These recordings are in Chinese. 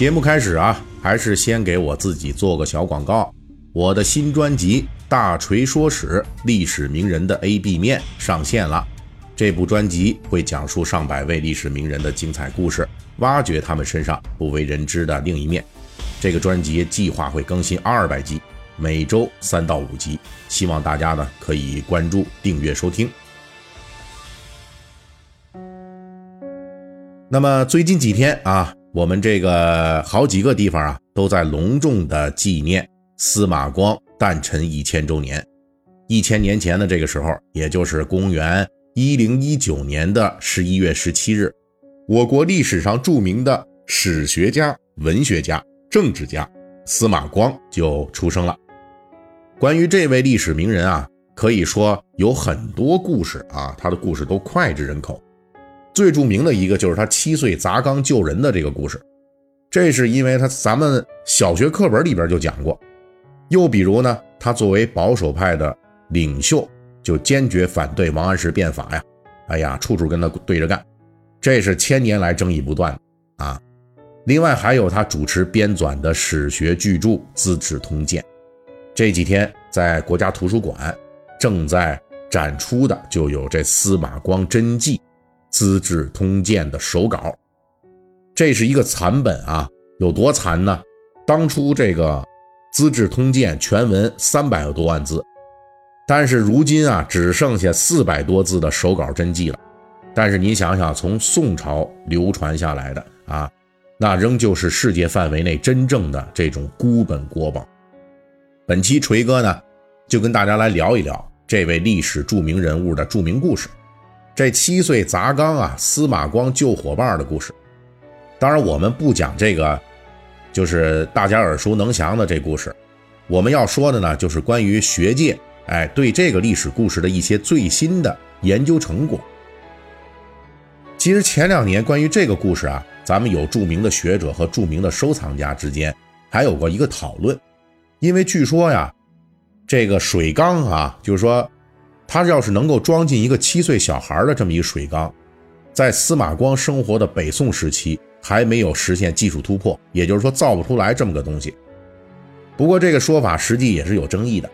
节目开始啊，还是先给我自己做个小广告。我的新专辑《大锤说史：历史名人的 A B 面》上线了。这部专辑会讲述上百位历史名人的精彩故事，挖掘他们身上不为人知的另一面。这个专辑计划会更新二百集，每周三到五集，希望大家呢可以关注、订阅收听。那么最近几天啊，我们这个好几个地方啊，都在隆重的纪念司马光诞辰一千周年。一千年前的这个时候，也就是公元一零一九年的十一月十七日，我国历史上著名的史学家、文学家、政治家司马光就出生了。关于这位历史名人啊，可以说有很多故事啊，他的故事都脍炙人口。最著名的一个就是他七岁砸缸救人的这个故事，这是因为他咱们小学课本里边就讲过。又比如呢，他作为保守派的领袖，就坚决反对王安石变法呀，哎呀，处处跟他对着干，这是千年来争议不断啊。另外还有他主持编纂的史学巨著《资治通鉴》，这几天在国家图书馆正在展出的就有这司马光真迹。《资治通鉴》的手稿，这是一个残本啊，有多残呢？当初这个《资治通鉴》全文三百多万字，但是如今啊，只剩下四百多字的手稿真迹了。但是你想想，从宋朝流传下来的啊，那仍旧是世界范围内真正的这种孤本国宝。本期锤哥呢，就跟大家来聊一聊这位历史著名人物的著名故事。这七岁砸缸啊，司马光救伙伴的故事。当然，我们不讲这个，就是大家耳熟能详的这故事。我们要说的呢，就是关于学界哎对这个历史故事的一些最新的研究成果。其实前两年关于这个故事啊，咱们有著名的学者和著名的收藏家之间还有过一个讨论，因为据说呀，这个水缸啊，就是说。他要是能够装进一个七岁小孩的这么一水缸，在司马光生活的北宋时期还没有实现技术突破，也就是说造不出来这么个东西。不过这个说法实际也是有争议的，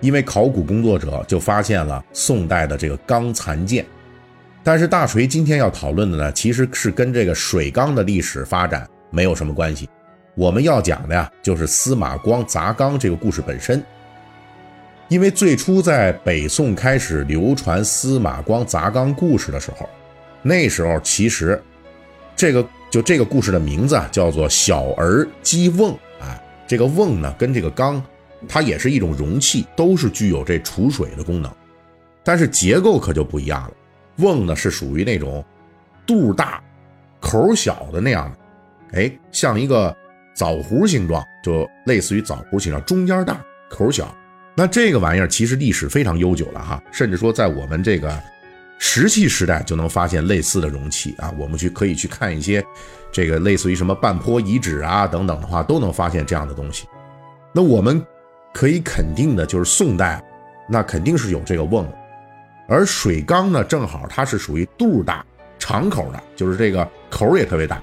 因为考古工作者就发现了宋代的这个缸残件。但是大锤今天要讨论的呢，其实是跟这个水缸的历史发展没有什么关系。我们要讲的呀，就是司马光砸缸这个故事本身。因为最初在北宋开始流传司马光砸缸故事的时候，那时候其实这个就这个故事的名字啊叫做小儿击瓮啊，这个瓮呢跟这个缸，它也是一种容器，都是具有这储水的功能，但是结构可就不一样了。瓮呢是属于那种肚大口小的那样的，哎，像一个枣核形状，就类似于枣核形状，中间大口小。那这个玩意儿其实历史非常悠久了哈，甚至说在我们这个石器时代就能发现类似的容器啊。我们去可以去看一些这个类似于什么半坡遗址啊等等的话，都能发现这样的东西。那我们可以肯定的就是宋代，那肯定是有这个瓮，而水缸呢，正好它是属于肚大敞口的，就是这个口也特别大。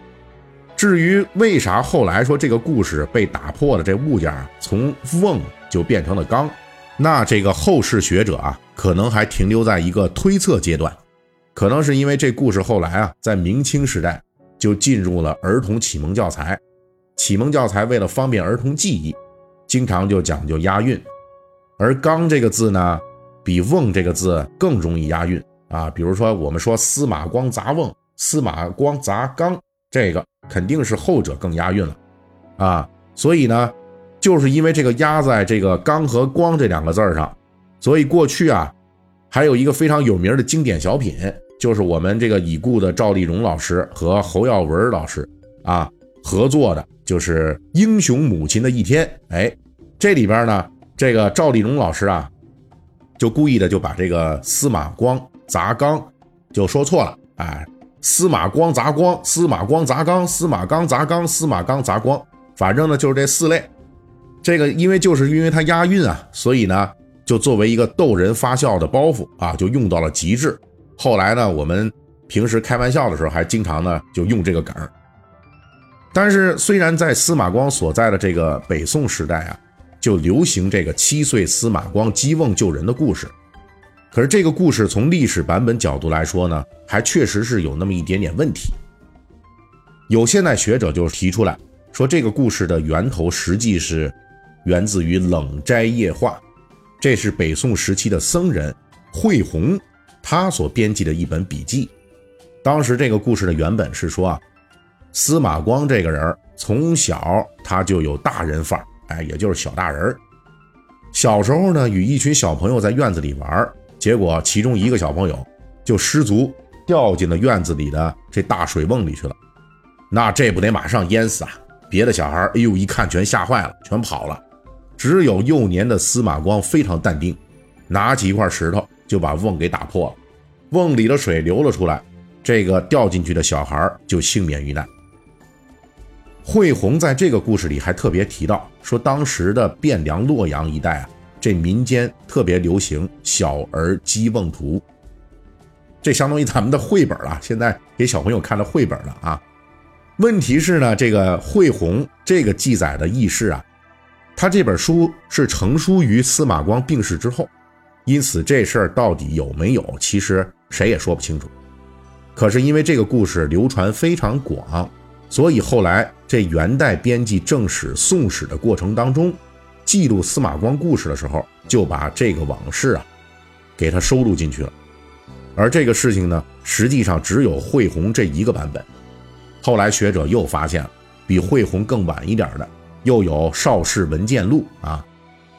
至于为啥后来说这个故事被打破了，这物件从瓮就变成了缸？那这个后世学者啊，可能还停留在一个推测阶段，可能是因为这故事后来啊，在明清时代就进入了儿童启蒙教材。启蒙教材为了方便儿童记忆，经常就讲究押韵，而“缸”这个字呢，比“瓮”这个字更容易押韵啊。比如说，我们说司马光砸瓮，司马光砸缸，这个肯定是后者更押韵了啊。所以呢。就是因为这个压在这个“刚”和“光”这两个字儿上，所以过去啊，还有一个非常有名的经典小品，就是我们这个已故的赵丽蓉老师和侯耀文老师啊合作的，就是《英雄母亲的一天》。哎，这里边呢，这个赵丽蓉老师啊，就故意的就把这个司马光砸缸就说错了，哎，司马光砸光，司马光砸缸，司马刚砸缸，司马刚砸光，反正呢就是这四类。这个因为就是因为它押韵啊，所以呢，就作为一个逗人发笑的包袱啊，就用到了极致。后来呢，我们平时开玩笑的时候还经常呢就用这个梗儿。但是虽然在司马光所在的这个北宋时代啊，就流行这个七岁司马光击瓮救人的故事，可是这个故事从历史版本角度来说呢，还确实是有那么一点点问题。有现代学者就提出来说，这个故事的源头实际是源自于《冷斋夜话》，这是北宋时期的僧人惠洪他所编辑的一本笔记。当时这个故事的原本是说啊。司马光这个人从小他就有大人范儿，哎，也就是小大人小时候呢，与一群小朋友在院子里玩，结果其中一个小朋友就失足掉进了院子里的这大水瓮里去了。那这不得马上淹死啊！别的小孩哎呦一看全吓坏了，全跑了。只有幼年的司马光非常淡定，拿起一块石头就把瓮给打破了，瓮里的水流了出来，这个掉进去的小孩就幸免于难。惠洪在这个故事里还特别提到，说当时的汴梁、洛阳一带啊，这民间特别流行小儿击瓮图，这相当于咱们的绘本了，现在给小朋友看的绘本了啊。问题是呢，这个惠洪这个记载的轶事啊，他这本书是成书于司马光病逝之后，因此这事儿到底有没有，其实谁也说不清楚。可是因为这个故事流传非常广。所以后来这元代编辑正史、宋史的过程当中，记录司马光故事的时候，就把这个往事啊，给他收录进去了。而这个事情呢，实际上只有惠洪这一个版本。后来学者又发现了，比惠洪更晚一点的，又有《邵氏文件录》啊，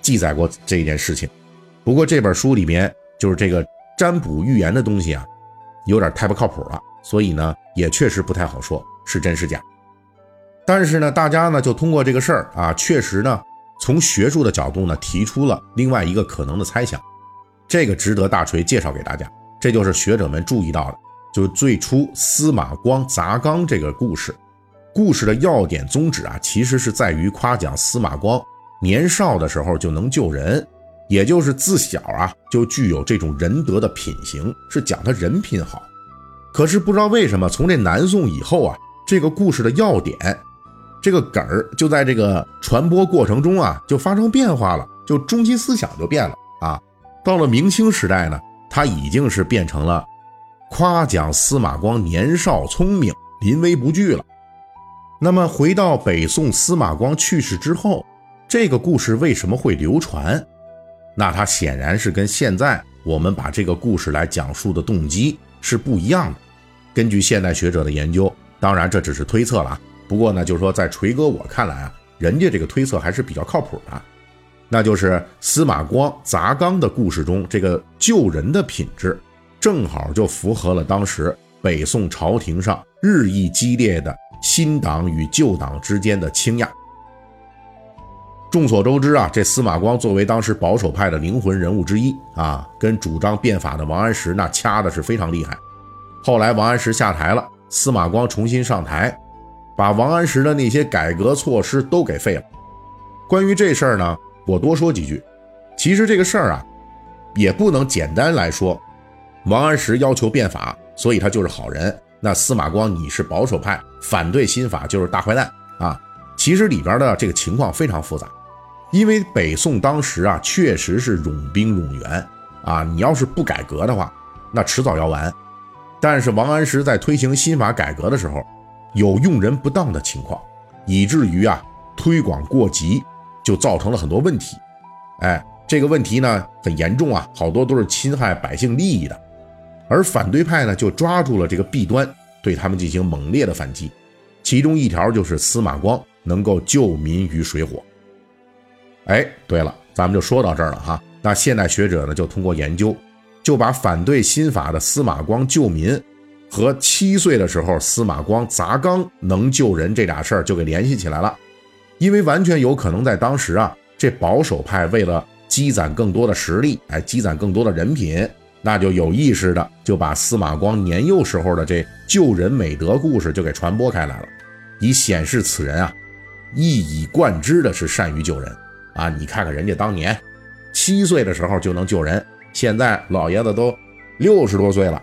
记载过这一件事情。不过这本书里面就是这个占卜预言的东西啊，有点太不靠谱了，所以呢，也确实不太好说。是真是假？但是呢，大家呢就通过这个事儿啊，确实呢，从学术的角度呢提出了另外一个可能的猜想，这个值得大锤介绍给大家。这就是学者们注意到的，就是最初司马光砸缸这个故事，故事的要点宗旨啊，其实是在于夸奖司马光年少的时候就能救人，也就是自小啊就具有这种仁德的品行，是讲他人品好。可是不知道为什么，从这南宋以后啊。这个故事的要点，这个梗儿就在这个传播过程中啊，就发生变化了，就中心思想就变了啊。到了明清时代呢，它已经是变成了夸奖司马光年少聪明、临危不惧了。那么回到北宋司马光去世之后，这个故事为什么会流传？那它显然是跟现在我们把这个故事来讲述的动机是不一样的。根据现代学者的研究。当然，这只是推测了。不过呢，就是说，在锤哥我看来啊，人家这个推测还是比较靠谱的。那就是司马光砸缸的故事中，这个救人的品质，正好就符合了当时北宋朝廷上日益激烈的新党与旧党之间的倾轧。众所周知啊，这司马光作为当时保守派的灵魂人物之一啊，跟主张变法的王安石那掐的是非常厉害。后来王安石下台了。司马光重新上台，把王安石的那些改革措施都给废了。关于这事儿呢，我多说几句。其实这个事儿啊，也不能简单来说，王安石要求变法，所以他就是好人。那司马光你是保守派，反对新法就是大坏蛋啊。其实里边的这个情况非常复杂，因为北宋当时啊，确实是冗兵冗员啊，你要是不改革的话，那迟早要完。但是王安石在推行新法改革的时候，有用人不当的情况，以至于啊推广过急，就造成了很多问题。哎，这个问题呢很严重啊，好多都是侵害百姓利益的。而反对派呢就抓住了这个弊端，对他们进行猛烈的反击。其中一条就是司马光能够救民于水火。哎，对了，咱们就说到这儿了哈。那现代学者呢就通过研究。就把反对新法的司马光救民和七岁的时候司马光砸缸能救人这俩事儿就给联系起来了，因为完全有可能在当时啊，这保守派为了积攒更多的实力，哎，积攒更多的人品，那就有意识的就把司马光年幼时候的这救人美德故事就给传播开来了，以显示此人啊一以贯之的是善于救人啊！你看看人家当年七岁的时候就能救人。现在老爷子都六十多岁了，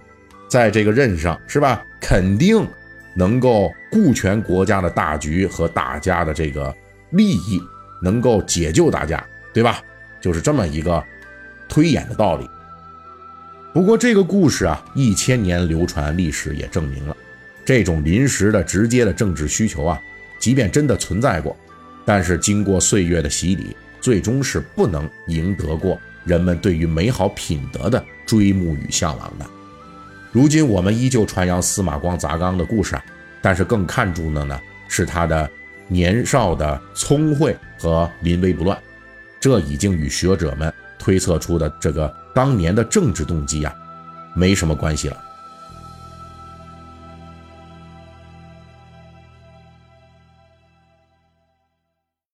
在这个任上是吧？肯定能够顾全国家的大局和大家的这个利益，能够解救大家，对吧？就是这么一个推演的道理。不过这个故事啊，一千年流传，历史也证明了，这种临时的、直接的政治需求啊，即便真的存在过，但是经过岁月的洗礼，最终是不能赢得过人们对于美好品德的追慕与向往的。如今我们依旧传扬司马光砸缸的故事啊，但是更看重的呢是他的年少的聪慧和临危不乱，这已经与学者们推测出的这个。当年的政治动机呀，没什么关系了。